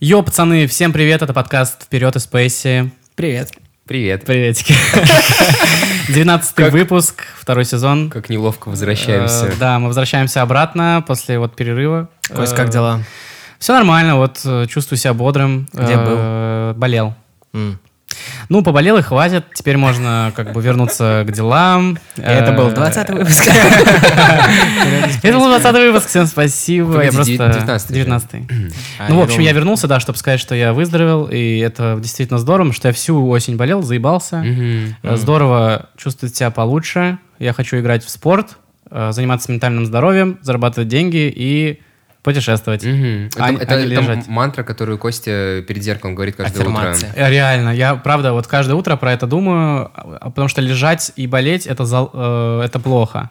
Йо, пацаны, всем привет, это подкаст «Вперед из Спейси». Привет. Привет. Приветики. 12 Как- выпуск, второй сезон. Как неловко возвращаемся. Э, Да, мы возвращаемся обратно после вот перерыва. Кость, как дела? Все нормально, вот э, чувствую себя бодрым. Где Э, Болел. Ну, поболел и хватит. Теперь можно как бы вернуться к делам. Это был Э, 20 выпуск. Это был 20 выпуск, всем спасибо. Я Погоди, просто... 19-й же. 19 А, Ну, в общем, я вернулся, да, чтобы сказать, что я выздоровел, и это действительно здорово, что я всю осень болел, заебался. Э, Здорово чувствовать себя получше. Я хочу играть в спорт, э, заниматься ментальным здоровьем, зарабатывать деньги и путешествовать. Мгм. А- Это, это- а не это лежать. мантра, которую Костя перед зеркалом говорит каждое утро. Аффирмация. Э, Реально, я правда вот каждое утро про это думаю, а- потому что лежать и болеть это, зал- э, это плохо.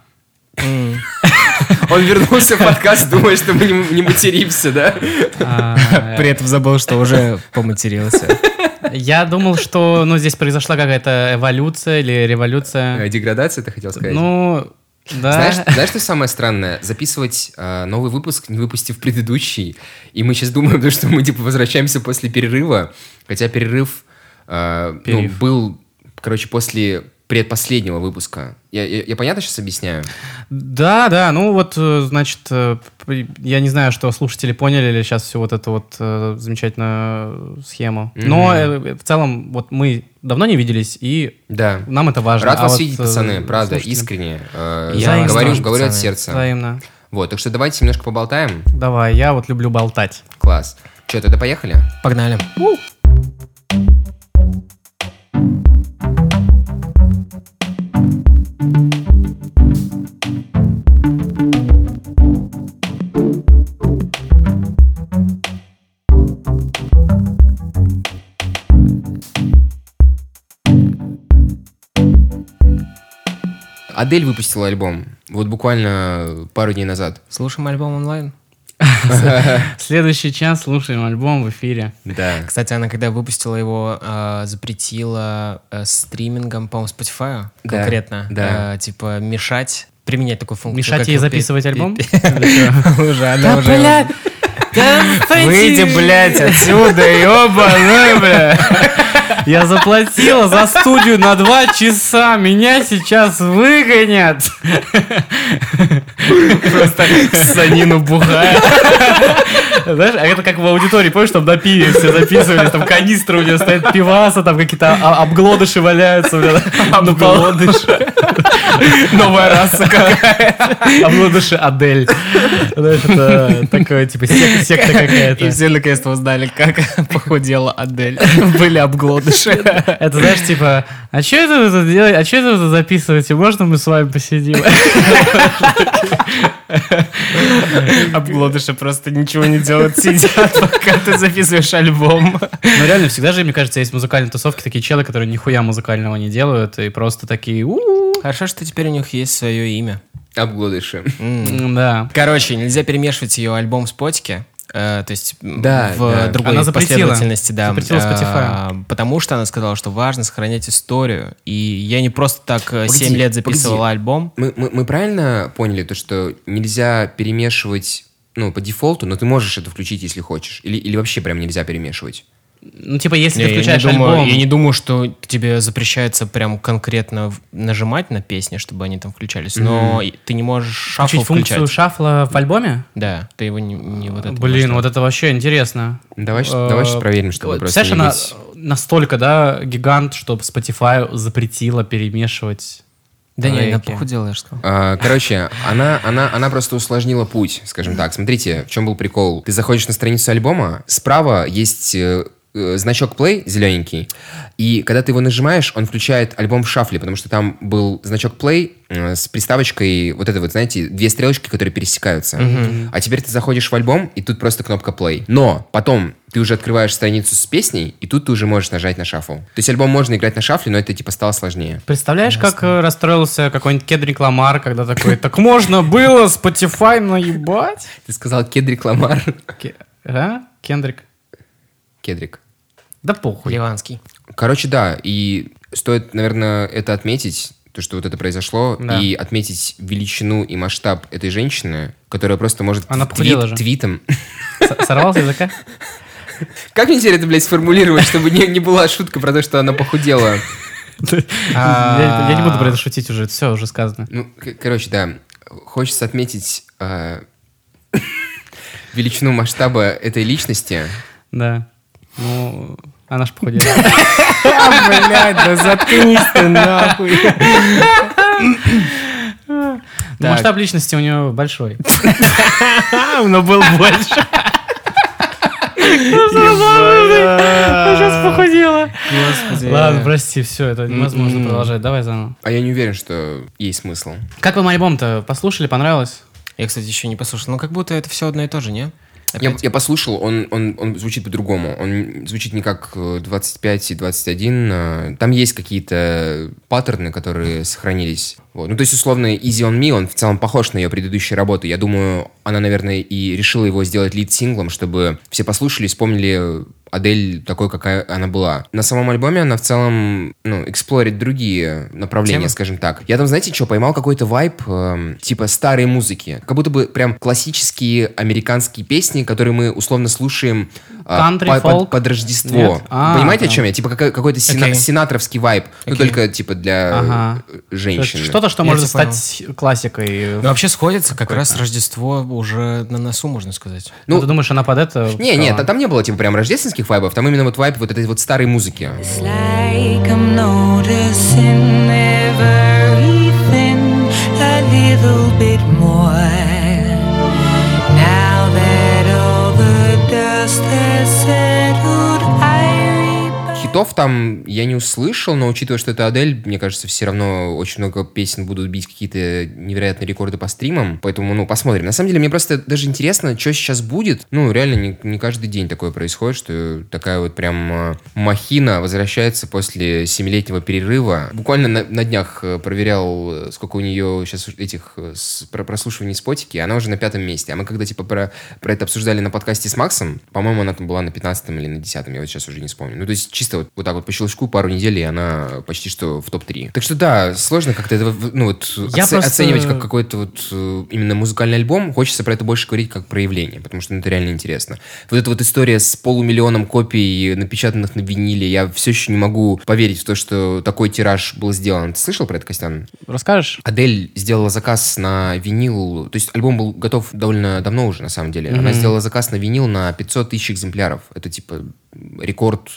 Он вернулся в подкаст, думая, что мы не, материмся, да? А, При этом забыл, что уже поматерился. Я думал, что ну, здесь произошла какая-то эволюция или революция. Э, Деградация, ты хотел сказать? Ну, да. Знаешь, знаешь, что самое странное? Записывать э, новый выпуск, не выпустив предыдущий. И мы сейчас думаем, то, что мы типа возвращаемся после перерыва. Хотя перерыв э, ну, Перерыв. был, короче, после предпоследнего выпуска. Я, я, я понятно сейчас объясняю? Да, да, ну вот, э, значит, э, я не знаю, что слушатели поняли ли сейчас всю вот эту вот э, замечательную схему. Но э, в целом, вот мы давно не виделись, и Да. нам это важно. Рад А вас вот, видеть, э, пацаны, правда, слушателям- искренне. Э, Я говорю, тоже, говорю от сердца. Взаимно. Вот, так что давайте немножко поболтаем. Давай, я вот люблю болтать. Класс. Че, тогда поехали? Погнали. Адель выпустила альбом. Вот буквально пару дней назад. Слушаем альбом онлайн. Следующий час слушаем альбом в эфире. Да. Кстати, она когда выпустила его, э, запретила э, стримингом, по-моему, Spotify Да, конкретно. да. э, Типа мешать, применять такую функцию. Мешать ей записывать альбом? Уже, она уже... Выйди, блядь, отсюда, ёбаный, бля. Я заплатила за студию на два часа, меня сейчас выгонят. Просто санину бухает. Знаешь, а это как в аудитории, помнишь, там на пиве все записывались, там канистры у нее стоят, пиваса, там какие-то а- обглодыши валяются. на полу. Новая раса какая. Обглодыши Адель. Знаешь, это такое, типа, сек- секта И какая-то. все наконец-то узнали, как похудела Адель. Были обглодыши. Это, знаешь, типа, а что это вы тут делаете? А что это вы тут записываете? Можно мы с вами посидим? Обглодыши просто ничего не делают, сидят, пока ты записываешь альбом. Ну, реально, всегда же, мне кажется, есть музыкальные тусовки, такие челы, которые нихуя музыкального не делают, и просто такие. Хорошо, что теперь у них есть свое имя. Обглодыши. Да. Короче, нельзя перемешивать ее альбом с потики. Э, то есть Да, в да. другой Она запретила. последовательности, да. Запретила Э, Spotify. потому что она сказала, что важно сохранять историю. И я не просто так э, Погоди, 7 лет записывала погоди. альбом. Мы, мы, мы правильно поняли то, что нельзя перемешивать, ну, по дефолту, но ты можешь это включить, если хочешь? Или, или вообще прям нельзя перемешивать? Ну, типа, если Не, ты включаешь я, не думаю, альбом... я не думаю, что тебе запрещается прям конкретно нажимать на песни, чтобы они там включались, но и ты не можешь шафл Включить функцию включать. шафла в альбоме? Да, ты его не, не вот это Блин, вот это вообще интересно. Давай, Э, давай сейчас проверим, чтобы просто Представляешь, она настолько, да, гигант, чтобы Spotify запретила перемешивать Да не, она треки. похудела, я же сказал. А, Короче, она, она, она просто усложнила путь, скажем так. Смотрите, в чем был прикол. Ты заходишь на страницу альбома, справа есть э, э, значок play зелененький, и когда ты его нажимаешь, он включает альбом в шафле, потому что там был значок play э, с приставочкой, вот это вот, знаете, две стрелочки, которые пересекаются. А теперь ты заходишь в альбом, и тут просто кнопка play. Но потом ты уже открываешь страницу с песней, и тут ты уже можешь нажать на шафл. То есть альбом можно играть на шафле, но это типа стало сложнее. Представляешь, как э, расстроился какой-нибудь Кедрик Ламар, когда такой, так можно было Spotify наебать? Ты сказал Кедрик Ламар. А? Кендрик? Кедрик. Да похуй. Ливанский. Короче, да, и стоит, наверное, это отметить, то, что вот это произошло, Да. и отметить величину и масштаб этой женщины, которая просто может Она твит- же. твитом... С- Сорвал с языка? Как мне теперь это, блядь, сформулировать, чтобы не, не была шутка про то, что она похудела? Я не буду про это шутить уже, все уже сказано. Ну, короче, да. Хочется отметить э, величину масштаба этой личности. Да. Ну, она ж похудела. Блядь, да заткнись ты нахуй. Ну, Масштаб личности у нее большой. Но был больше. Сейчас похудела. Ладно, прости, все, это невозможно продолжать. Давай заново. А я не уверен, что есть смысл. Как вам альбом-то? Послушали, понравилось? Я, кстати, еще не послушал. Ну, как будто это все одно и то же, не? Я, Опять? я послушал, он, он, он звучит по-другому. Он звучит не как э, 25 и 21. а, Там есть какие-то паттерны, которые сохранились. Вот. Ну, то есть, условно, Easy on Me, он в целом похож на ее предыдущие работы. Я думаю, она, наверное, и решила его сделать лид-синглом, чтобы все послушали вспомнили Адель такой, какая она была. На самом альбоме она в целом, ну, эксплорит другие направления, Темы? скажем так. Я там, знаете, что, поймал какой-то вайб, эм, типа старой музыки. Как будто бы прям классические американские песни, которые мы условно слушаем а, Country, по- под, под Рождество. Нет? А, Понимаете, о да. чем я? Типа какой- какой-то сина- Окей. синатровский вайб. Ну, Окей. только типа для Ага. э, То женщин. Что-то, что Я может тебя стать классикой. Ну, вообще сходится, как раз Рождество уже на носу, можно сказать. Ну, Ну, ты думаешь, она под это... Не, не, писала? та- там не было типа прям рождественских вайбов, там именно вот вайб вот этой вот старой музыки. Now that all the dust has settled. Хитов там я не услышал, но учитывая, что это Адель, мне кажется, все равно очень много песен будут бить какие-то невероятные рекорды по стримам. Поэтому, ну, посмотрим. На самом деле, мне просто даже интересно, что сейчас будет. Ну, реально, не, не каждый день такое происходит, что такая вот прям э, махина возвращается после семилетнего перерыва. Буквально на, на днях э, проверял, э, сколько у нее сейчас этих с- про- прослушиваний спотики. Она уже на пятом месте. А мы когда, типа, про, про это обсуждали на подкасте с Максом, по-моему, она там была на 15 или на 10 я вот сейчас уже не вспомню. Ну, то есть чисто вот, вот так вот по щелчку пару недель, и она почти что в топ-3. Так что да, сложно как-то это, ну, вот, оце- просто- оценивать как какой-то вот э, именно музыкальный альбом. Хочется про это больше говорить как проявление, потому что ну, это реально интересно. Вот эта вот история с полумиллионом копий, напечатанных на виниле, я все еще не могу поверить в то, что такой тираж был сделан. Ты слышал про это, Костян? Расскажешь? Адель сделала заказ на винил, то есть альбом был готов довольно давно уже, на самом деле. Она сделала заказ на винил на 500 тысяч экземпляров. Это типа рекорд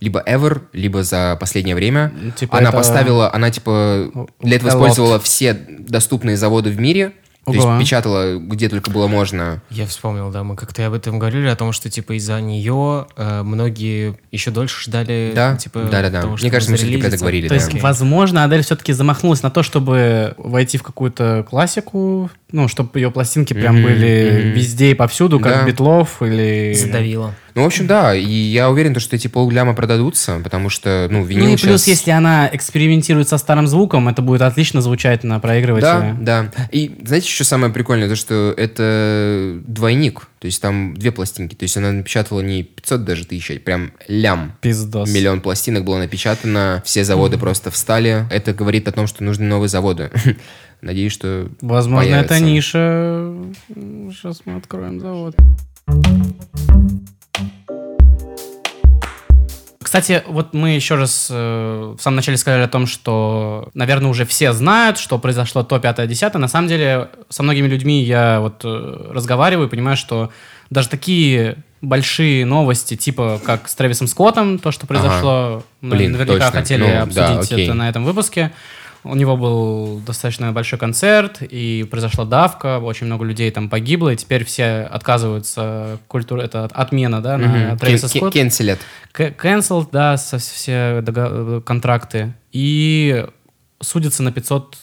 либо ever, либо за последнее время. Ну, типа она это- поставила, она типа для этого использовала все доступные заводы в мире. То есть Ого. печатала где только было можно. Я вспомнил, да, мы как-то об этом говорили, о том, что, типа, из-за нее э, многие еще дольше ждали, Да, типа, да-да-да. того, Мне кажется, мы все-таки про это говорили. То да. есть, возможно, Адель все-таки замахнулась на то, чтобы войти в какую-то классику, ну, чтобы ее пластинки прям Мгм, были мгм. везде и повсюду, как Да. Битлов или... Задавила. Ну, в общем, да. И я уверен, то, что эти полгляма продадутся, потому что, ну, винил Ну и плюс, если она экспериментирует со старым звуком, это будет отлично звучать на Да, проигрывателе. да. И знаете, что самое прикольное? То, что это двойник. То есть там две пластинки. То есть она напечатала не 500 даже тысяч, а прям лям. Пиздос. Миллион пластинок было напечатано, все заводы просто встали. Это говорит о том, что нужны новые заводы. Надеюсь, что Возможно, появится. это ниша. Сейчас мы откроем завод. Кстати, вот мы еще раз э, в самом начале сказали о том, что, наверное, уже все знают, что произошло то 5-10. На самом деле, со многими людьми я вот э, разговариваю и понимаю, что даже такие большие новости, типа как с Трэвисом Скоттом, то, что произошло, мы Блин, наверняка точно. хотели Ну, да, обсудить окей. это на этом выпуске. У него был достаточно большой концерт, и произошла давка, очень много людей там погибло, и теперь все отказываются, культура, это от- отмена, да, на. Трэвиса Скотта. Кенселят. К- Cancelled, да, со- все дога- контракты. И судится на 500...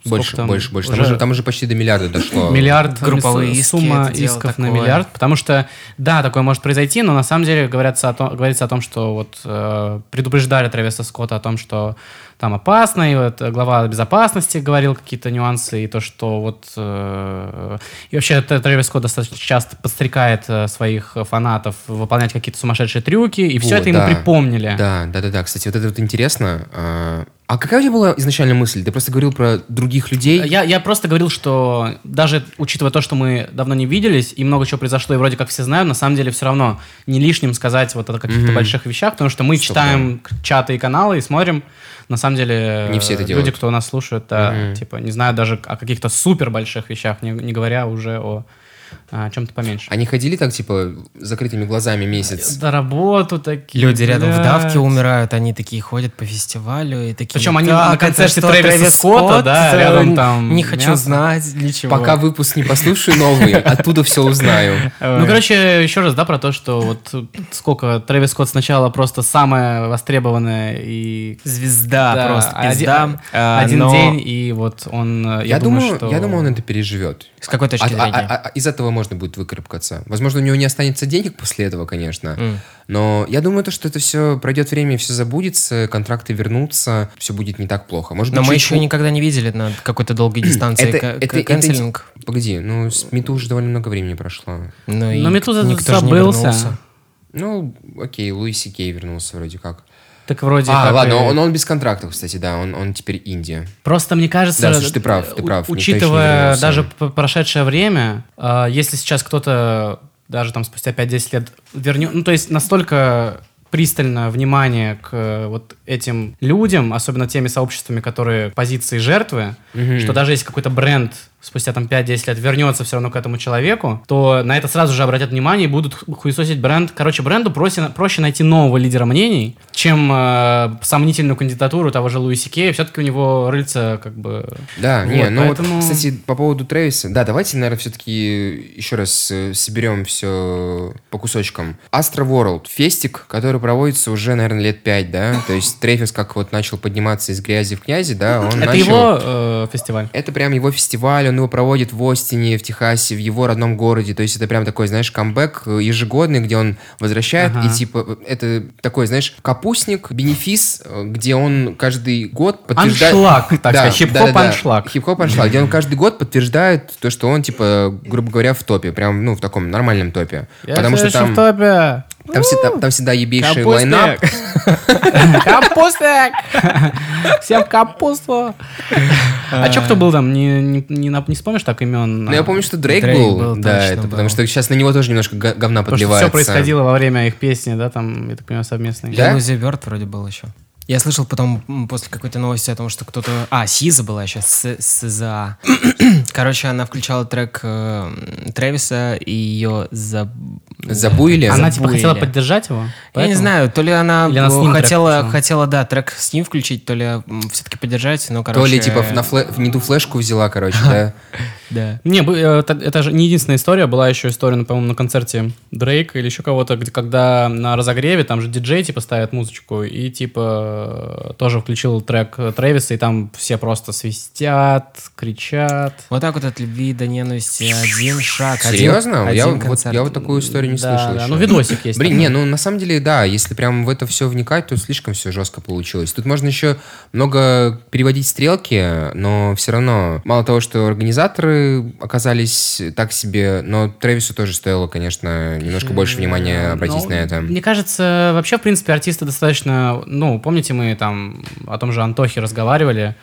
сколько Больше, там? больше, больше. Там Уже уже, там уже почти до миллиарда дошло. Миллиард Групповые иски, сумма это исков на такое. миллиард, потому что да, такое может произойти, но на самом деле говорится о том, говорится о том, что вот э, предупреждали Трэвиса Скотта о том, что там опасно, и вот глава безопасности говорил какие-то нюансы, и то, что вот э, и вообще Трэвис Скотт достаточно часто подстрекает э, своих фанатов выполнять какие-то сумасшедшие трюки, и все Вот, это ему да. припомнили. Да, да, да, да. Кстати, вот это вот интересно. А, А какая у тебя была изначальная мысль? Ты просто говорил про других людей? Я, я просто говорил, что даже учитывая то, что мы давно не виделись, и много чего произошло, и вроде как все знают, на самом деле все равно не лишним сказать вот о каких-то Мгм. больших вещах, потому что мы Стоп, читаем к- чаты и каналы и смотрим. На самом деле Не все это э, делают. люди, кто нас слушает, да, Мгм. типа не знают даже о каких-то супер больших вещах, не, не говоря уже о, а, чем-то поменьше. Они ходили так, типа, закрытыми глазами месяц? За работу такие. Люди рядом в блядь. давке умирают, они такие ходят по фестивалю и такие. Причем они «Так, на концерте Трэвиса Трэвис Скотта, Скотт? да, Э, рядом там Не хочу мясо». знать для чего. Пока выпуск не послушаю новый, оттуда все узнаю. Ну, короче, еще раз, да, про то, что вот сколько Трэвис Скотт сначала просто самая востребованная и Звезда, Да, просто один- пизда. а, один но день, и вот он, я, думаю, что... я думаю, он это переживет. С какой точки А- а- зрения? а- а из этого можно будет выкарабкаться. Возможно, у него не останется денег после этого, конечно. М. Но я думаю, то, что это все пройдет время, все забудется, контракты вернутся, все будет не так плохо. Может Но мы еще ху- никогда не видели на какой-то долгой дистанции Это- к- это- к- это канцелинг. Погоди, ну с Мету уже довольно много времени прошло. Ну, и Но же не забылся. вернулся. Ну, окей, Луиси Кей вернулся вроде как. Так вроде а, ладно, и- он, он без контрактов, кстати, да, он, он теперь Индия. Просто мне кажется... Да, слушай, ты прав, ты прав, Учитывая даже прошедшее время, э, если сейчас кто-то даже там спустя 5-10 лет вернет... Ну, то есть настолько пристально внимание к вот этим людям, особенно теми сообществами, которые позиции жертвы, Мгм. что даже если какой-то бренд спустя там 5-10 лет вернется все равно к этому человеку, то на это сразу же обратят внимание и будут ху- хуесосить бренд. Короче, бренду проще, проще найти нового лидера мнений, чем э, сомнительную кандидатуру того же Луиси Кея. Все-таки у него рыльца как бы... Да, Вот, не, ну поэтому- вот, кстати, по поводу Трэвиса, да, давайте, наверное, все-таки еще раз э, соберем все по кусочкам. Astra World, фестик, который проводится уже, наверное, лет пять, да, то есть Трэвис как вот начал подниматься из грязи в князи, да, он Это начал... его э, фестиваль. Это прям его фестиваль, он его проводит в Остине, в Техасе, в его родном городе. То есть это прям такой, знаешь, камбэк э, ежегодный, где он возвращает. Ага. И типа это такой, знаешь, капустник, бенефис, э, где он каждый год подтверждает... Аншлаг, так Да, сказать, хип-хоп да-да-да. аншлаг. Хип-хоп аншлаг, где он каждый год подтверждает то, что он, типа, грубо говоря, в топе. Прям, ну, в таком нормальном топе. Потому что там... в топе. Там всегда, там всегда ебейший лайнап. Капустик! Всем капусту! А чё кто был там? Не, не, не, нап- не вспомнишь так имен? Ну, я помню, что Дрейк, Дрейк был. был, да, это был. потому что сейчас на него тоже немножко говна Потому что подливается. все происходило во время их песни, да, там, я так понимаю, совместной. Да? Лузи Бёрд вроде был еще. Я слышал потом после какой-то новости о том, что кто-то... А, Сиза была еще, С- СЗА. Короче, она включала трек э, Трэвиса и ее за... Забуили? Она типа хотела поддержать его? Я не поэтому? знаю, то ли она, Или она с ним трек хотела, хотела, да, трек с ним включить, то ли все-таки поддержать, но, короче... То ли, типа, на в не ту флешку взяла, короче, да. Да. Не, это, это же не единственная история. Была еще история, ну, по-моему, на концерте Дрейка или еще кого-то, где, когда на разогреве там же диджей, типа, ставит музычку, и, типа, тоже включил трек Трэвиса, и там все просто свистят, кричат. Вот так вот от любви до ненависти один шаг. один- Серьезно? я, один вот, я вот такую историю не Да, слышал да, еще. ну, видосик есть. Блин, там. не, ну на самом деле, да, если прям в это все вникать, то слишком все жестко получилось. Тут можно еще много переводить стрелки, но все равно, мало того, что организаторы оказались так себе, но Трэвису тоже стоило, конечно, немножко больше внимания обратить Ну, на это. Мне кажется, вообще, в принципе, артисты достаточно... Ну, помните, мы там о том же Антохе разговаривали.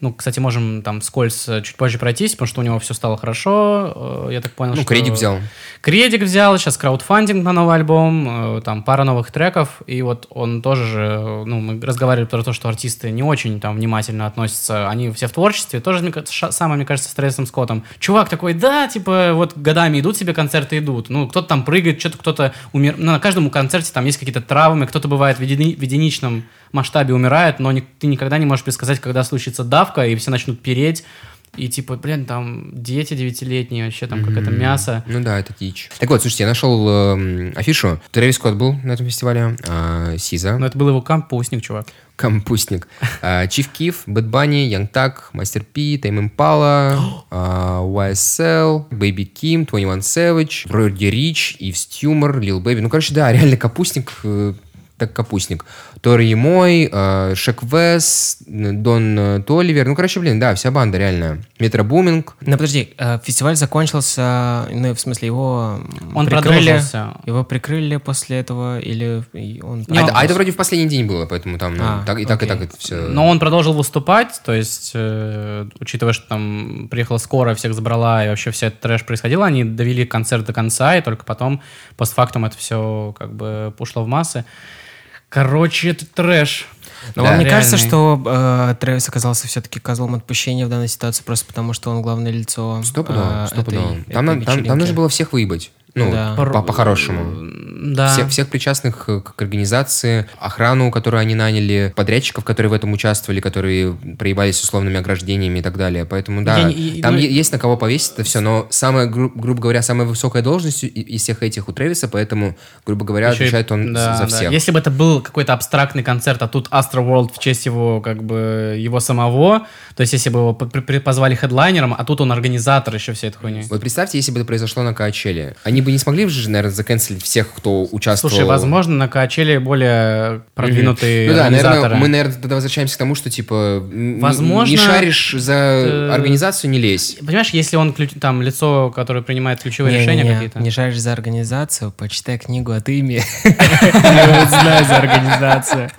Ну, кстати, можем там скользь э, чуть позже пройтись, потому что у него все стало хорошо. Э, Я так понял, Ну, что... кредит взял. Кредик взял, сейчас краудфандинг на новый альбом, э, там пара новых треков, и вот он тоже же, ну, мы разговаривали про то, что артисты не очень там внимательно относятся, они все в творчестве, тоже, мне самое, мне кажется, с Трэвисом Скоттом. Чувак такой, да, типа, вот годами идут себе концерты, идут, ну, кто-то там прыгает, что-то кто-то умер... Ну, на каждом концерте там есть какие-то травмы, кто-то бывает в, едини- в единичном масштабе умирает, но ни- ты никогда не можешь предсказать, когда случится давка, и все начнут переть, и типа, блин, там дети девятилетние, вообще там какое-то мясо. Ну да, это дичь. Так вот, слушайте, я нашел эм, афишу. Travis Scott был на этом фестивале. а, SZA. Но это был его капустник, чувак. Капустник. А, Chief Keef, Bad Bunny, Young Thug, Master P, Tame Impala, а, YSL, Baby Keem, 21 Savage, Roddy Ricch, Yves Tumor, Lil Baby. Ну, короче, да, реально капустник. э, так капустник. Тори Мой, э, Шек Вес, Дон э, Толивер. Ну, короче, блин, да, вся банда реально. Метро Буминг. Ну, подожди, э, фестиваль закончился, ну, в смысле, его Он прикрыли, продолжился. Его прикрыли после этого, или он... А, это, а это вроде в последний день было, поэтому там ну, А, так, и так, и так это все... Но он продолжил выступать, то есть, э, учитывая, что там приехала скорая, всех забрала, и вообще вся эта трэш происходила, они довели концерт до конца, и только потом, постфактум, это все как бы ушло в массы. Короче, это трэш. Но Да. вам не кажется, Реальный. что э, Трэвис оказался все-таки козлом отпущения в данной ситуации просто потому, что он главное лицо Стопудово, э, стопудово. этой- Там, этой там, там нужно было всех выебать. Ну, Да. по- по-хорошему. Да. Всех, всех причастных э, к организации, охрану, которую они наняли, подрядчиков, которые в этом участвовали, которые проебались условными ограждениями и так далее. Поэтому, да, Я и- там ну- есть на кого повесить это все, но самая, гру- грубо говоря, самая высокая должность и- из всех этих у Трэвиса, поэтому, грубо говоря, Еще и- отвечает он да, за да. всех. Если бы это был какой-то абстрактный концерт, а тут Astro World в честь его, как бы, его самого, то есть если бы его позвали хедлайнером, а тут он организатор еще всей этой хуйни. Вот представьте, если бы это произошло на Каачеле. Они бы не смогли же, наверное, заканцелить всех, кто участвовал. Слушай, возможно, на Качеле более продвинутые Ну да, организаторы. наверное, мы, наверное, тогда возвращаемся к тому, что, типа, Возможно, не шаришь за э, организацию, не лезь. Понимаешь, если он ключ- там лицо, которое принимает ключевые Не, решения не, не, какие-то. Не жаришь за организацию, почитай книгу от вот знаю за организацию.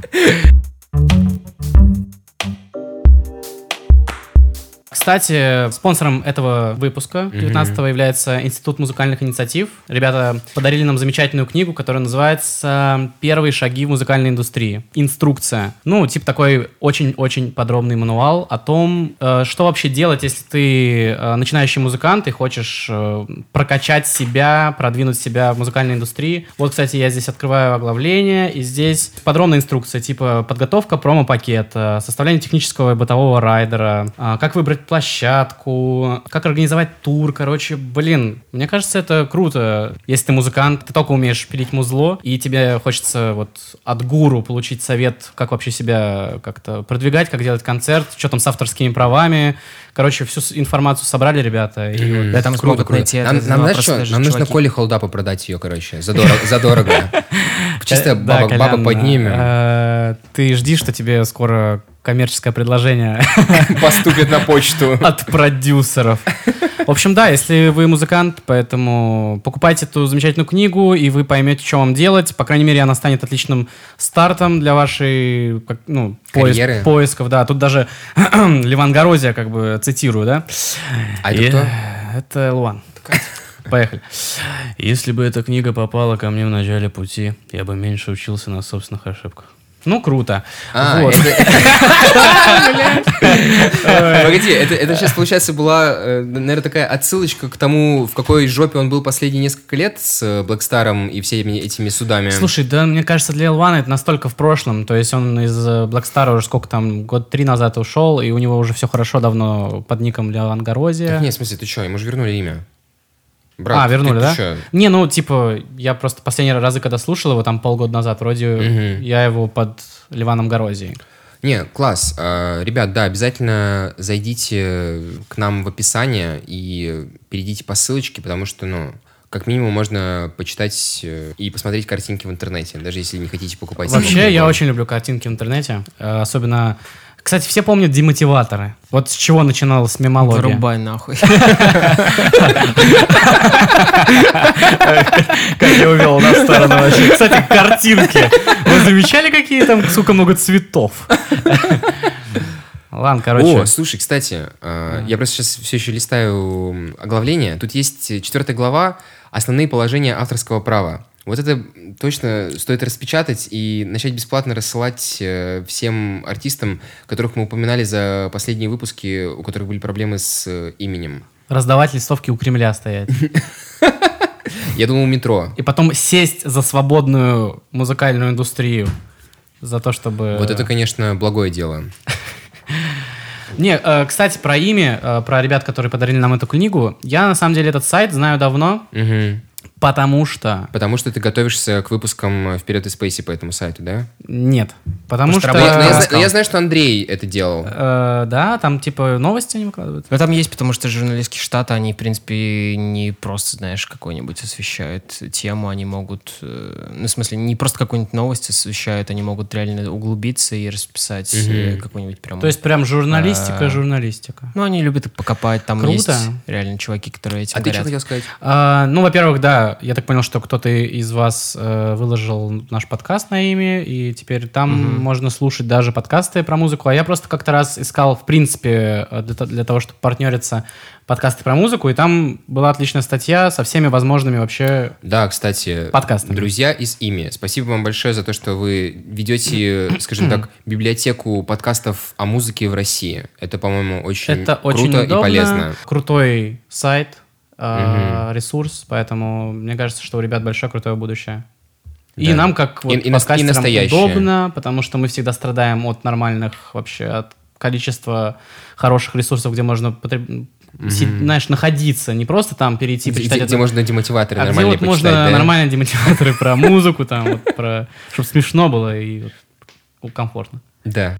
Кстати, спонсором этого выпуска 19 является Институт музыкальных инициатив. Ребята подарили нам замечательную книгу, которая называется «Первые шаги в музыкальной индустрии. Инструкция». Ну, типа такой очень-очень подробный мануал о том, э, что вообще делать, если ты э, начинающий музыкант и хочешь э, прокачать себя, продвинуть себя в музыкальной индустрии. Вот, кстати, я здесь открываю оглавление, и здесь подробная инструкция, типа подготовка промо-пакета, составление технического и бытового райдера, а, как выбрать площадку, как организовать тур, короче, блин, мне кажется, это круто. Если ты музыкант, ты только умеешь пилить музло, и тебе хочется вот от гуру получить совет, как вообще себя как-то продвигать, как делать концерт, что там с авторскими правами. Короче, всю информацию собрали ребята. И вот Да, там Круто, смогут круто. найти Нам, это, нам знаешь что? Нам нужно Коле Холдапу продать ее, короче, задорого. задорого. Чисто Да, баба, баба Колян, поднимем. э, Ты жди, что тебе скоро коммерческое предложение Поступит на почту. от продюсеров. В общем, да, если вы музыкант, поэтому покупайте эту замечательную книгу, и вы поймете, что вам делать. По крайней мере, она станет отличным стартом для вашей как, ну, поиск- Карьеры. поисков. Да, тут даже Ливан Горозия, как бы цитирую, да? А это И- кто? Это Луан. Поехали. Если бы эта книга попала ко мне в начале пути, я бы меньше учился на собственных ошибках. Ну, круто. А, Погоди, это, сейчас, получается, была, э, наверное, такая отсылочка к тому, в какой жопе он был последние несколько лет с Блэкстаром и всеми этими судами. Слушай, да, мне кажется, для Элвана это настолько в прошлом. То есть он из э, Blackstar уже сколько там, год три назад ушел, и у него уже все хорошо давно под ником Леон Горозия. Так нет, в смысле, ты что, ему же вернули имя. Брат, а, вернули, да? чё? Не, ну, типа, я просто последние разы, когда слушал его, там полгода назад, вроде Мгм. я его под Ливаном Горозией. Не, класс. А, Ребят, да, обязательно зайдите к нам в описание и перейдите по ссылочке, потому что, ну, как минимум можно почитать э, и посмотреть картинки в интернете, даже если не хотите покупать. Вообще, я очень люблю картинки в интернете. э, Особенно... Кстати, все помнят демотиваторы. Вот с чего начиналась мемология. Вырубай нахуй. Как я увел на сторону вообще. Кстати, картинки. Вы замечали, какие там, сука, много цветов? Ладно, короче. О, слушай, кстати, э, я просто сейчас все еще листаю оглавление. Тут есть четвертая глава «Основные положения авторского права». Вот это точно стоит распечатать и начать бесплатно рассылать э, всем артистам, которых мы упоминали за последние выпуски, у которых были проблемы с э, именем. Раздавать листовки у Кремля стоять. Я думал, метро. И потом сесть за свободную музыкальную индустрию. За то, чтобы... Вот это, конечно, благое дело. Не, э, кстати, про имя, про ребят, которые подарили нам эту книгу. Я, на самом деле, этот сайт знаю давно. Потому что... Потому что ты готовишься к выпускам «Вперед из Спейси» по этому сайту, да? Нет. Потому Может, что... Но я, но я Э, но я знаю, что Андрей это делал. э, да, там типа новости они выкладывают. Ну, там есть, потому что журналистские штаты, они, в принципе, не просто, знаешь, какой-нибудь освещают тему, они могут, э, ну, в смысле, не просто какую-нибудь новость освещают, они могут реально углубиться и расписать э, какую-нибудь прям... То есть прям журналистика, А. журналистика. Ну, они любят покопать, там Круто. есть реально чуваки, которые этим А ты что горят. хотел сказать? А, ну, во-первых, да, я так понял, что кто-то из вас э, выложил наш подкаст на имя, и теперь там можно слушать даже подкасты про музыку. А я просто как-то раз искал, в принципе, э, для, для того, чтобы партнериться, подкасты про музыку, и там была отличная статья со всеми возможными вообще... Да, кстати, Подкастами. друзья из ими. Спасибо вам большое за то, что вы ведете, скажем так, библиотеку подкастов о музыке в России. Это, по-моему, очень Это круто очень удобно, и полезно. крутой сайт, э, ресурс, поэтому мне кажется, что у ребят большое крутое будущее. И Да. нам, как вот, И- и и подкастерам, настоящее. удобно, потому что мы всегда страдаем от нормальных вообще, от количества хороших ресурсов, где можно, потреб- си- знаешь, находиться, не просто там перейти, Где, почитать где это- можно демотиваторы а где нормальные вот можно да? нормально демотиваторы про музыку, там, вот, про, чтобы смешно было и вот комфортно. Да.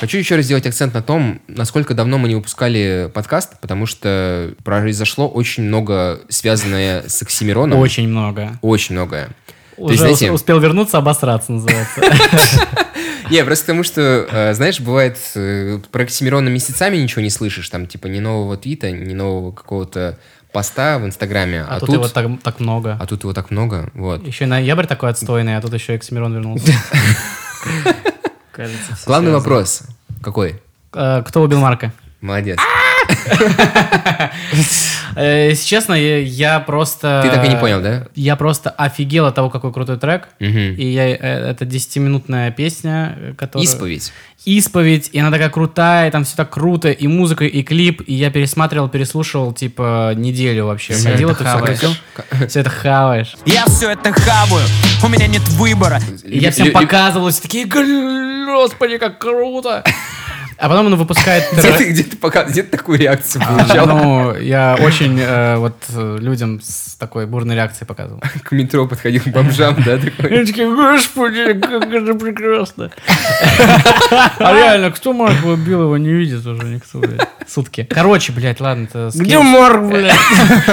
Хочу еще раз сделать акцент на том, насколько давно мы не выпускали подкаст, потому что произошло очень много, связанное с Оксимироном. Очень много. Очень многое. То Уже есть, знаете, ус- успел вернуться, обосраться называется. Не, просто потому что, э, знаешь, бывает, э, про Оксимирона месяцами ничего не слышишь, там, типа, ни нового твита, ни нового какого-то поста в Инстаграме, А, а, тут, тут, его так, так много. а тут его так много, вот. Еще и ноябрь такой отстойный, а тут еще Оксимирон вернулся. Кажется, Главный связано. вопрос какой? Э, Кто убил Марка? Молодец. Э, Если честно, я, просто... Ты так и не понял, да? Я просто офигел от того, какой крутой трек. И я, э, это 10-минутная песня, которая... Исповедь. Исповедь, и она такая крутая, и там все так круто, и музыка, и клип, и я пересматривал, переслушивал, типа, неделю вообще. Ходил, это все хаваешь. Все это хаваешь. Я все это хаваю, у меня нет выбора. Я всем показывал, все такие, господи, как круто. А потом он выпускает... Где ты, где ты, пока, где ты такую реакцию А, получал? Ну, я очень э, вот э, людям с такой бурной реакцией показывал. К метро подходил к бомжам, да, такой? Они такие, господи, как это прекрасно. А реально, кто Марк убил, его не видит уже никто, блядь. Сутки. Короче, блядь, ладно. это Где. Марк, блядь?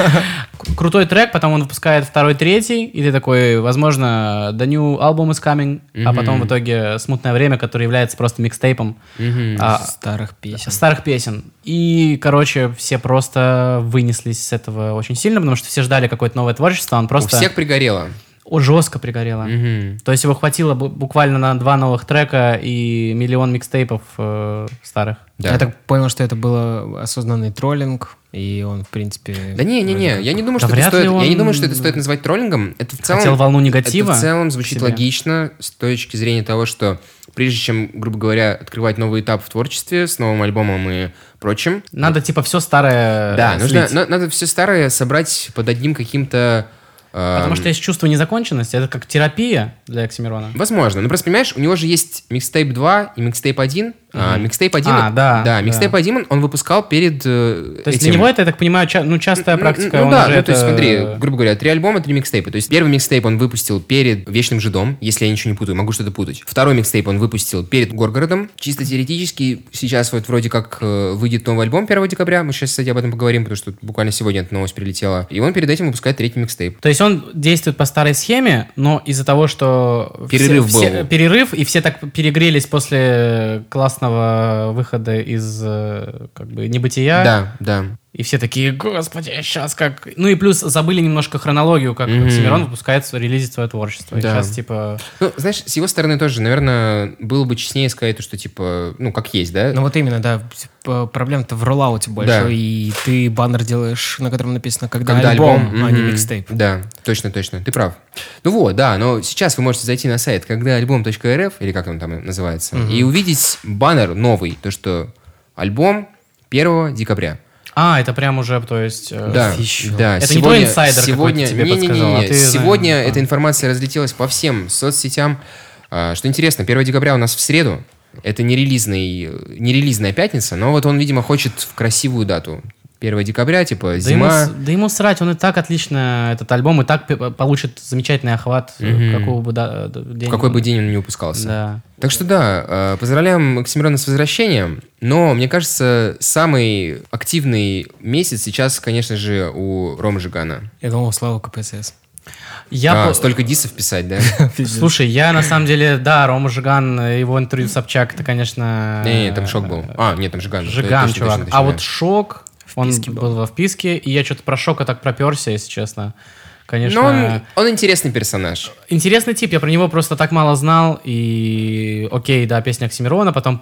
Крутой трек, потом он выпускает второй, третий, и ты такой, возможно, The New Album is coming, а потом в итоге Смутное время, которое является просто микстейпом а, Старых песен. старых песен. И, короче, все просто вынеслись с этого очень сильно, потому что все ждали какое-то новое творчество, он У просто всех пригорело. о, жестко пригорело. Мгм. То есть его хватило бу- буквально на два новых трека и миллион микстейпов э, старых. Да. Я так понял, что это был осознанный троллинг, и он, в принципе... Да не, не, не, я не думаю, Да что это стоит. Я не он думаю, что это стоит называть троллингом. Это в целом. Хотел волну негатива Это в целом звучит логично с точки зрения того, что прежде чем, грубо говоря, открывать новый этап в творчестве с новым альбомом и прочим, Надо типа все старое да, э, нужно, слить. на- надо все старое собрать под одним каким-то. Потому что есть чувство незаконченности. Это как терапия для Оксимирона. Возможно. Ну, просто понимаешь, у него же есть микстейп 2 и микстейп 1. А, микстейп 1... А, да, да. микстейп 1 он, выпускал перед э, То есть этим. для него это, я так понимаю, ча- ну, частая Ну, практика. Ну, он да, ну, то есть это- смотри, грубо говоря, три альбома, три микстейпа. То есть первый микстейп он выпустил перед Вечным Жидом, если я ничего не путаю, могу что-то путать. Второй микстейп он выпустил перед Горгородом. Чисто теоретически сейчас вот вроде как э, выйдет новый альбом 1 декабря. Мы сейчас, кстати, об этом поговорим, потому что буквально сегодня эта новость прилетела. И он перед этим выпускает третий микстейп. То есть он действует по старой схеме, но из-за того, что... Перерыв все- все- был. перерыв, и все так перегрелись после классного выхода из э, как бы небытия. Да, да. И все такие, господи, сейчас как... Ну и плюс забыли немножко хронологию, как Мгм. Оксимирон выпускает, релизит свое творчество. И Да. сейчас типа... Ну, знаешь, с его стороны тоже, наверное, было бы честнее сказать, то, что типа, ну, как есть, да? Ну вот именно, да. П- Проблема-то в роллауте большой, Да. и ты баннер делаешь, на котором написано «Когда, Когда альбом», альбом, а не микстейп. Да, точно, точно, ты прав. Ну вот, да, но сейчас вы можете зайти на сайт когда альбом.рф, или как он там называется, и увидеть баннер новый, то, что альбом 1 декабря. А, это прям уже, то есть... э, Да, ещё. да. Это не твой инсайдер сегодня, тебе не-не-не-не, подсказал, а ты сегодня знаешь, эта информация разлетелась по всем соцсетям. А, Что интересно, 1 декабря у нас в среду. Это не, релизный, не релизная пятница, но вот он, видимо, хочет в красивую дату. 1 декабря, типа, Да зима. ему, да ему срать, он и так отлично этот альбом, и так получит замечательный охват, э, Мгм. какого бы да, д- день В какой он- бы день он не выпускался. Да. Так что да, э, поздравляем Оксимирона с возвращением. Но, мне кажется, самый активный месяц сейчас, конечно же, у Ромы Жигана. Я думал, Слава КПСС. Я А, по- столько дисов писать, да? Слушай, я на самом деле, да, Рома Жиган, э, его интервью Собчак, это, конечно... Не, там шок был. А, нет, там Жиган. Жиган, чувак. а вот шок, он был. был в вписке, и я что-то про шока так проперся, если честно. Конечно. Но он, он интересный персонаж. Интересный тип, я про него просто так мало знал, и окей, да, песня Оксимирона, потом,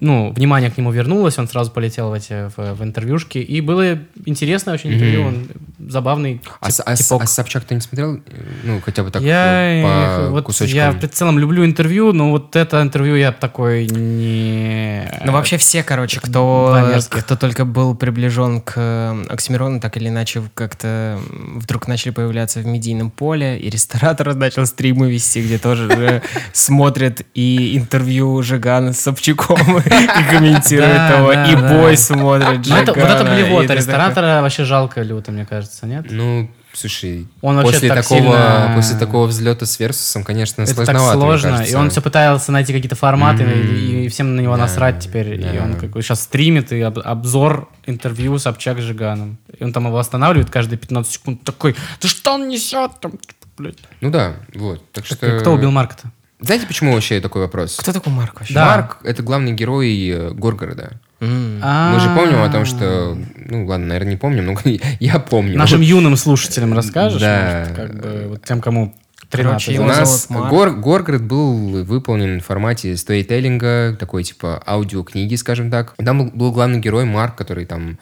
ну, внимание к нему вернулось, он сразу полетел в эти, в, в интервьюшки, и было интересное очень интервью, он забавный А, тип- а типок. а Собчак ты не смотрел? Ну, хотя бы так я, э, по вот кусочкам. я в целом люблю интервью, но вот это интервью я такой не... Ну, вообще все, короче, кто, кто только был приближен к э, Оксимирону, так или иначе как-то вдруг начали появляться в медийном поле, и ресторатор начал стримы вести, где тоже же смотрят и интервью Жигана с Собчаком и комментирует его, и бой смотрит Ну, это, вот это Жигана, и блевота, ты такой, ресторатора вообще жалко люто, мне кажется, нет? Ну, слушай, Он после, так такого, сильно- после такого взлета с Версусом, конечно, Это так сложновато, мне сложно, и кажется. он все пытался найти какие-то форматы, Мгм. и, и всем на него Да, насрать теперь. И да. он как бы сейчас стримит и об- обзор интервью с Жиганом. И он там его останавливает каждые 15 секунд, такой, да что он несет? Там, блядь. Ну да, вот. Так что... Кто убил Марка-то? Знаете, почему вообще такой вопрос? Кто такой Марк вообще? Да. Марк — это главный герой э, Горгорода. М. Мы же помним о том, А. что... Ну, ладно, наверное, не помним, но я помню. Нашим юным слушателям расскажешь? Да. может, как бы, вот тем, кому Короче, 13 У нас. Гор- Горгород был выполнен в формате сторителлинга, такой типа аудиокниги, скажем так. Там был главный герой Марк, который там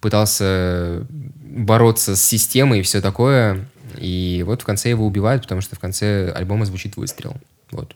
пытался бороться с системой и все такое. И вот в конце его убивают, потому что в конце альбома звучит выстрел. Вот.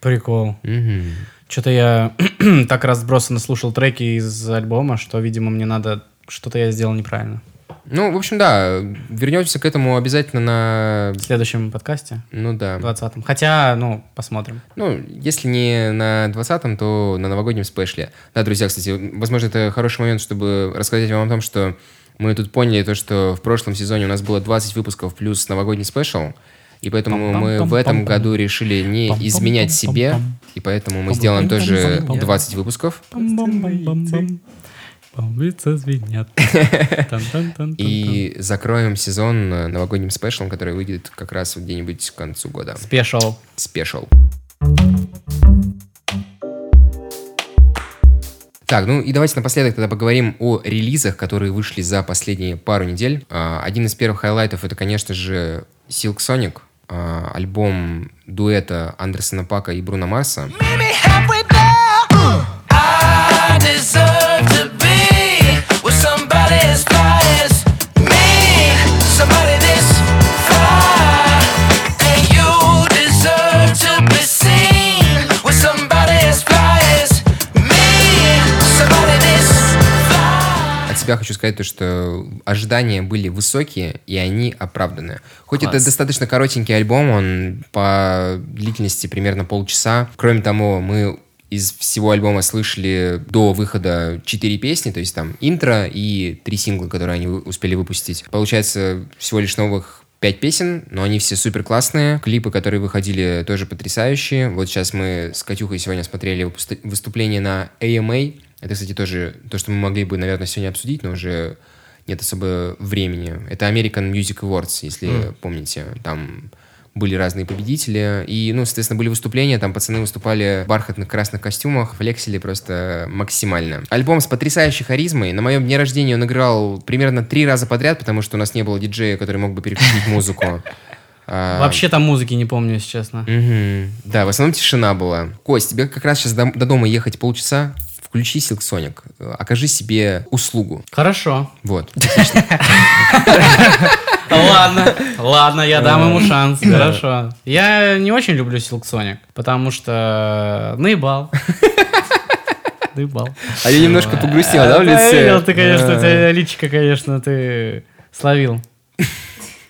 Прикол. Мгм. Что-то я так разбросанно слушал треки из альбома, что, видимо, мне надо... Что-то я сделал неправильно. Ну, в общем, да, вернемся к этому обязательно на... В следующем подкасте, Ну да. 20-м. Хотя, ну, посмотрим. Ну, если не на 20-м, то на новогоднем спешле. Да, друзья, кстати, возможно, это хороший момент, чтобы рассказать вам о том, что мы тут поняли то, что в прошлом сезоне у нас было 20 выпусков плюс новогодний спешл, и поэтому мы в этом году решили не изменять себе, и поэтому мы сделаем тоже 20 выпусков. Звенят. И закроем сезон новогодним special ом, который выйдет как раз где-нибудь к концу года. Special. Special. Так, ну и давайте напоследок тогда поговорим о релизах, которые вышли за последние пару недель. А, Один из первых хайлайтов это, конечно же, Silk Sonic, а, альбом дуэта Андерсона Пака и Бруно Марса. As as себя хочу сказать то, что ожидания были высокие, и они оправданы. Хоть Класс. это достаточно коротенький альбом, он по длительности примерно полчаса. Кроме того, мы из всего альбома слышали до выхода 4 песни, то есть там интро и три сингла, которые они успели выпустить. Получается всего лишь новых пять песен, но они все супер классные. Клипы, которые выходили, тоже потрясающие. Вот сейчас мы с Катюхой сегодня смотрели выступление на AMA. Это, кстати, тоже то, что мы могли бы, наверное, сегодня обсудить, но уже нет особо времени. Это American Music Awards, если помните. Там были разные победители. И, ну, соответственно, были выступления, там пацаны выступали в бархатных красных костюмах, флексили просто максимально. Альбом с потрясающей харизмой. На моем дне рождения он играл примерно три раза подряд, потому что у нас не было диджея, который мог бы переключить музыку. А, Вообще там музыки не помню, если честно. Да, в основном тишина была. Кость, тебе как раз сейчас до дома ехать полчаса, включи э, окажи себе услугу. Хорошо. Вот. Ладно, ладно, я дам ему шанс. Хорошо. Я не очень люблю Sonic, потому что наебал. Наебал. А я немножко погрустил, да, в Я лице? видел, ты, конечно, у тебя личико, конечно, ты словил.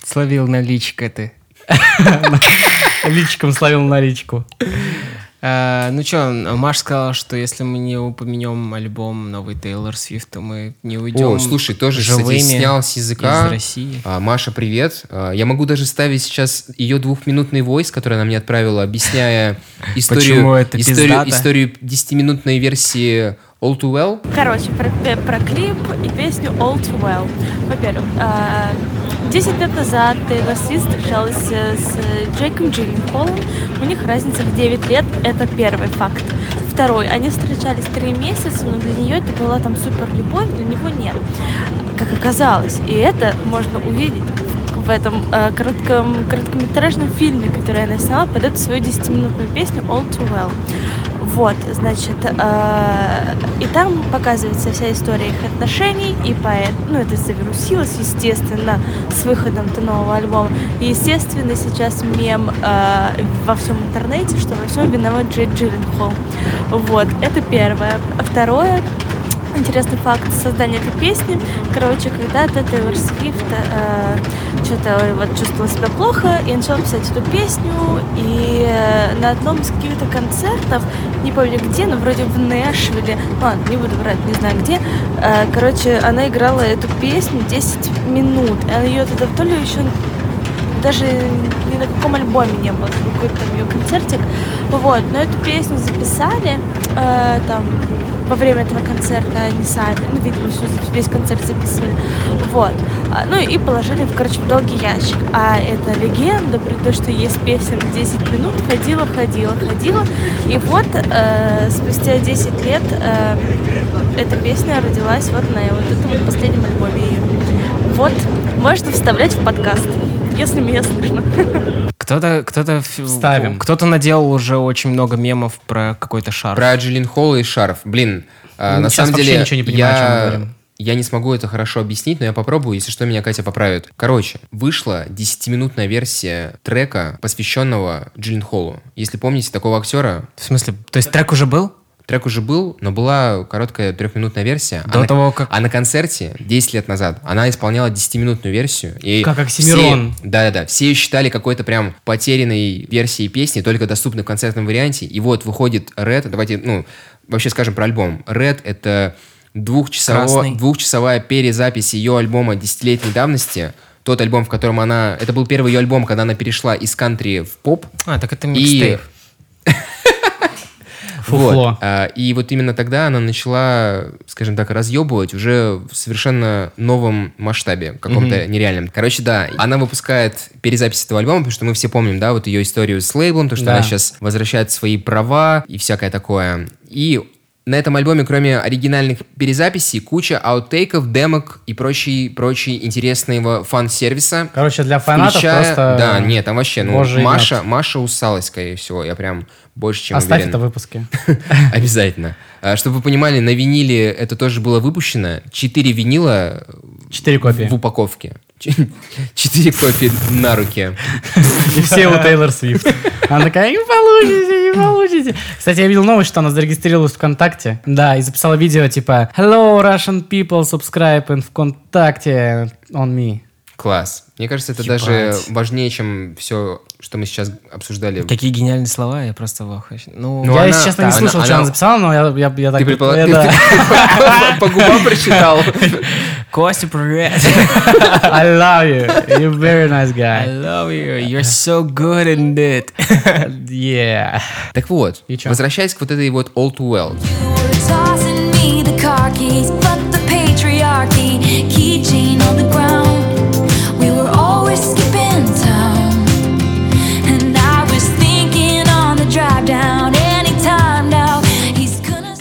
Словил наличка ты. Личиком словил наличку. Э, ну что, Маш сказала, что если мы не упомянем альбом новый Тейлор Свифт, то мы не уйдем О, слушай, тоже, кстати, живыми снял с языка. из России. А, Маша, привет. А, Я могу даже ставить сейчас ее двухминутный войс, который она мне отправила, объясняя историю, историю, историю десятиминутной версии All Too Well. Короче, про, э, про клип и песню All Too Well. Во-первых, а, 10 лет назад Тейлор Свифт встречалась с Джейком Джилленхолом. У них разница в 9 лет. Это первый факт. Второй. Они встречались 3 месяца, но для нее это была там супер любовь, для него нет. Как оказалось. И это можно увидеть в этом э, коротком, короткометражном фильме, который она сняла под эту свою 10-минутную песню All Too Well. Вот, значит, э, и там показывается вся история их отношений, и поэт, ну, это завирусилось, естественно, с выходом -то нового альбома. И, естественно, сейчас мем э, во всем интернете, что во всем виноват Джей Джилленхол. Вот, это первое. Второе, Интересный факт создания этой песни. Короче, когда-то Тейлор Свифт э, что-то вот чувствовала себя плохо и начала писать эту песню. И э, на одном из каких-то концертов, не помню где, но вроде в Нэшвилле, ну ладно, не буду врать, не знаю где, э, короче, она играла эту песню 10 минут. И она ее тогда то ли еще даже ни на каком альбоме не было, какой-то там ее концертик. Вот, но эту песню записали э, там во время этого концерта они сами, ну, видимо, весь концерт записывали. Вот. А, ну и положили, короче, в долгий ящик. А эта легенда про то, что есть песня на 10 минут, ходила, ходила, ходила. И вот э, спустя 10 лет э, эта песня родилась вот на вот этом последнем альбоме ее. Вот, можно вставлять в подкаст, если меня слышно. Кто-то, кто-то, Ставим. кто-то наделал уже очень много мемов про какой-то шар. Про Джиллин Холл и шарф. Блин, Ну, на самом вообще деле ничего не понимаю, о чем мы я, говорим. я не смогу это хорошо объяснить, но я попробую, если что, меня Катя поправит. Короче, вышла 10-минутная версия трека, посвященного Джиллин Холлу. Если помните такого актера, В смысле, то есть трек уже был? Трек уже был, но была короткая трехминутная версия. До а на- того, как- А на концерте 10 лет назад она исполняла 10-минутную версию. И Как Оксимирон. Да-да-да. Все ее считали какой-то прям потерянной версией песни, только доступной в концертном варианте. И вот выходит Red. Давайте, ну, вообще скажем про альбом. Red — это двухчасово- двухчасовая перезапись ее альбома десятилетней давности. Тот альбом, в котором она... Это был первый ее альбом, когда она перешла из кантри в поп. А, так это И... Фуфло. Вот. А, И вот именно тогда она начала, скажем так, разъебывать уже в совершенно новом масштабе, каком-то нереальном. Короче, да, она выпускает перезапись этого альбома, потому что мы все помним, да, вот ее историю с лейблом, то, что Да. она сейчас возвращает свои права и всякое такое. И на этом альбоме, кроме оригинальных перезаписей, куча аутейков, демок и прочий, прочий интересного фан-сервиса. Короче, для фанатов Включая- просто... Да, нет, там вообще, ну, Маша, Маша усалась, скорее всего, я прям больше, чем Оставь уверен. это в выпуске. Обязательно. А, Чтобы вы понимали, на виниле это тоже было выпущено. Четыре винила Четыре копии. в упаковке. Четыре копии на руке. И все у Тейлор Свифт. Она такая, не получите, не получите. Кстати, я видел новость, что она зарегистрировалась ВКонтакте. Да, и записала видео типа Hello, Russian people, subscribe in ВКонтакте on me. Класс. Мне кажется, это Ебать. даже важнее, чем все, что мы сейчас обсуждали. Какие гениальные слова, я просто в. Ну, Ну, я, она- если честно, не она- слушал, что она- она записала, но я, я, я так... Ты предполаг- ты- да. по губам прочитал. Костя, привет! I love you. You're a very nice I guy. love you, you're so good in it. Yeah. Так вот, возвращаясь к вот этой вот All Too Well. You were tossing me the car keys, but the patriarchy, keychain on the ground.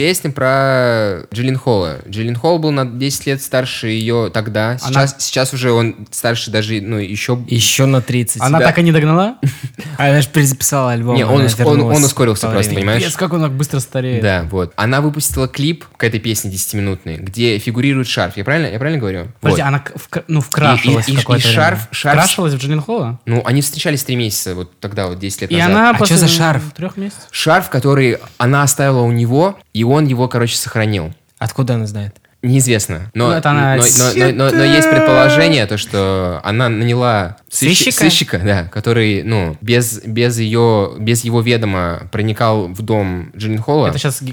Песня про Джиллин Холла. Джиллин Холл был на 10 лет старше ее тогда. Сейчас, сейчас уже он старше даже, ну, еще... Еще на 30. Она Да. так и не догнала? Она же перезаписала альбом. Не, он она он- он ускорился просто, понимаешь? Пипец, как он так быстро стареет. Да, вот. Она выпустила клип к этой песне 10-минутной, где фигурирует шарф. Я правильно, я правильно говорю? Подожди, Вот. она вк- ну, вкрашивалась И- и- в какое-то и время. шарф- шарф- Вкрашивалась в Джиллин Холла? Ну, они встречались три месяца, вот тогда, вот 10 лет И назад. она А после чё за шарф? трех месяцев? Шарф, который она оставила у него, и он его, короче, сохранил. Откуда она знает? Неизвестно. Но, Ну, это она- но, но- но- но- но есть предположение, то, что она наняла сыщ- Сыщика? сыщика, да, который, ну, без, без, ее, без его ведома проникал в дом Джилленхола. Это сейчас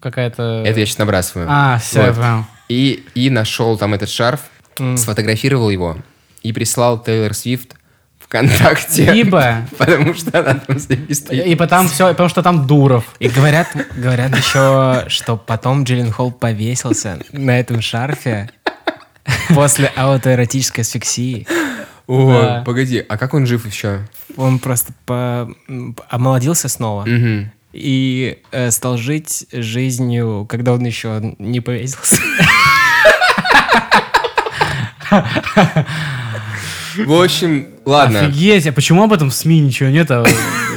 какая-то... Это я сейчас набрасываю. А, все, я Вот. понял. И, и нашел там этот шарф, сфотографировал его и прислал Тейлор Свифт ВКонтакте. Либо... Потому что она там зарегистрирована. И потому, все, потому что там Дуров. И говорят, говорят еще, что потом Джиллен Холл повесился на этом шарфе после аутоэротической асфиксии. О, Да. погоди, а как он жив еще? Он просто по- омолодился снова Мгм. и э, стал жить жизнью, когда он еще не повесился. В общем, ладно. Офигеть, а почему об этом в СМИ ничего нет? А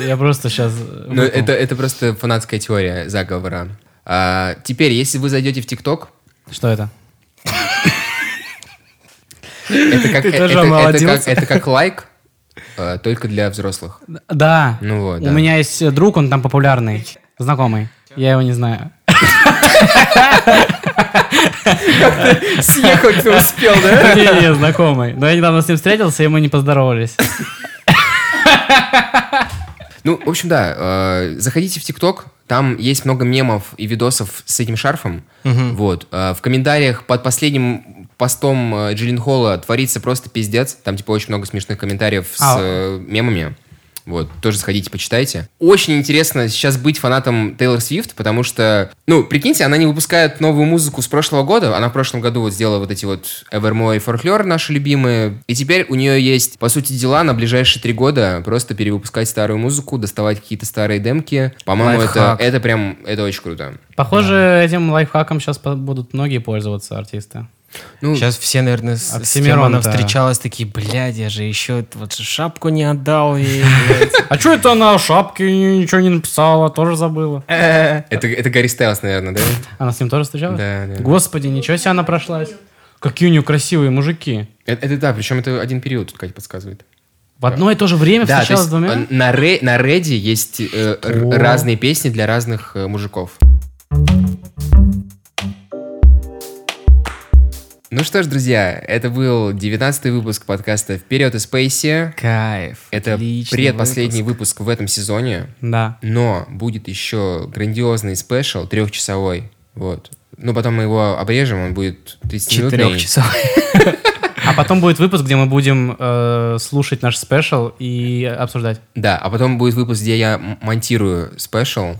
Я просто сейчас... Ну, это, это просто фанатская теория заговора. А, теперь, если вы зайдете в ТикТок, Что это? это как, это, это как, это как лайк, а, только для взрослых. Да. Ну вот, У да. меня есть друг, он там популярный, знакомый. Я его не знаю. Съехать ты успел, да? Не-не, знакомый. Но я недавно с ним встретился, и мы не поздоровались. Ну, в общем, да, э, заходите в ТикТок, там есть много мемов и видосов с этим шарфом. Вот. Э, в комментариях под последним постом э, Джиллин Холла творится просто пиздец. Там, типа, очень много смешных комментариев с А. э, мемами. Вот, тоже сходите, почитайте. Очень интересно сейчас быть фанатом Тейлор Свифт, потому что, ну, прикиньте, она не выпускает новую музыку с прошлого года. Она в прошлом году вот сделала вот эти вот Evermore и Folklore, наши любимые. И теперь у нее есть, по сути дела, на ближайшие три года просто перевыпускать старую музыку, доставать какие-то старые демки. По-моему, это, Лайфхак. это прям, это очень круто. Похоже, этим лайфхаком сейчас будут многие пользоваться артисты. Ну, Сейчас все, наверное, с, с кем она встречалась, такие, блядь, я же еще вот шапку не отдал ей, блядь». А что это она о шапке ничего не написала, тоже забыла? это, это Гарри Стайлс, наверное, да? Она с ним тоже встречалась? Да, да. Господи, ничего себе она прошлась. Какие у нее красивые мужики. Это, это да, причем это один период, тут Катя подсказывает. В одно и то же время встречалась с двумя? э, на, ре, на Реди есть э, разные песни для разных э, мужиков. Ну что ж, друзья, это был 19 выпуск подкаста «Вперед из Спейси». Кайф. Это предпоследний выпуск. выпуск в этом сезоне, Да. но будет еще грандиозный special, трехчасовой. Вот. Ну, потом мы его обрежем, он будет 30 минутный. Четырехчасовой. А потом будет выпуск, где мы будем э, слушать наш special и обсуждать. Да, а потом будет выпуск, где я монтирую special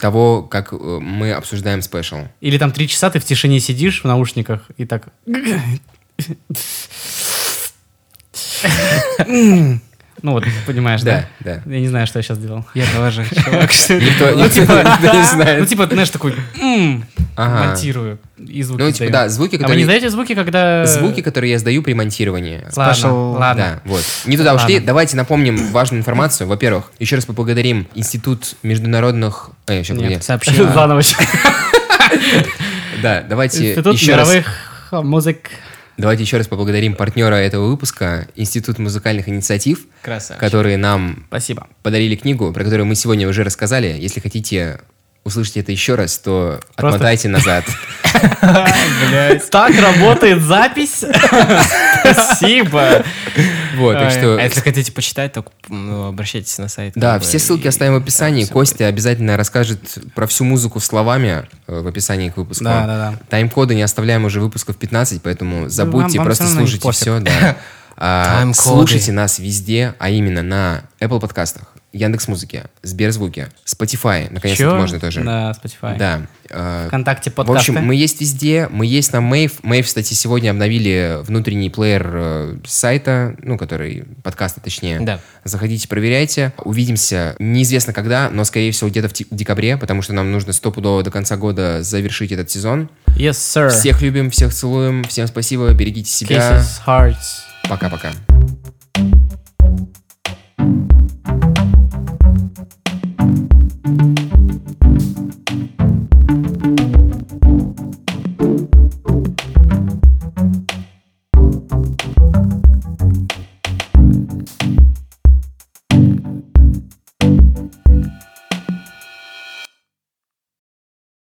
того, как э, мы обсуждаем special. Или там три часа ты в тишине сидишь в наушниках и так... Ну вот, понимаешь, да? Да, да. Я не знаю, что я сейчас делал. Я тоже, чувак, никто- никто не знает. Ну, типа, ты знаешь, такой монтирую и звуки Ну, типа, да, звуки, А вы которые... не знаете звуки, когда... Звуки, которые я сдаю при монтировании. Ладно, ладно. Да, вот. Не туда ушли. Давайте напомним важную информацию. Во-первых, еще раз поблагодарим Институт международных... Э, еще Нет, Сообщила. Заново. Да, давайте Институт еще раз... мировых музык. Давайте еще раз поблагодарим партнера этого выпуска, Институт музыкальных инициатив, Красавчик. которые нам Спасибо. подарили книгу, про которую мы сегодня уже рассказали. Если хотите услышать это еще раз, то Просто- отмотайте назад. Так работает запись. Спасибо. Вот, так А что... если хотите почитать, то ну, обращайтесь на сайт. Да, все ссылки и- оставим в описании. Костя обязательно расскажет про всю музыку словами э, в описании к выпуску. Да, да, да. Тайм-коды не оставляем уже выпусков 15, поэтому забудьте, вам просто слушайте все. Да. А, слушайте нас везде, а именно на Apple подкастах, Яндекс Музыке, Сберзвуке, Spotify, наконец-то можно тоже. Да, Spotify. Да. э, ВКонтакте в подкасты. общем, мы есть везде, мы есть на Мейв. Мейв, кстати, сегодня обновили внутренний плеер э, сайта, ну, который, подкаста точнее. Да. Заходите, проверяйте. Увидимся неизвестно когда, но, скорее всего, где-то в декабре, потому что нам нужно стопудово до конца года завершить этот сезон. Yes, sir. Всех любим, всех целуем, всем спасибо, берегите себя. Kisses, hearts. Пока-пока.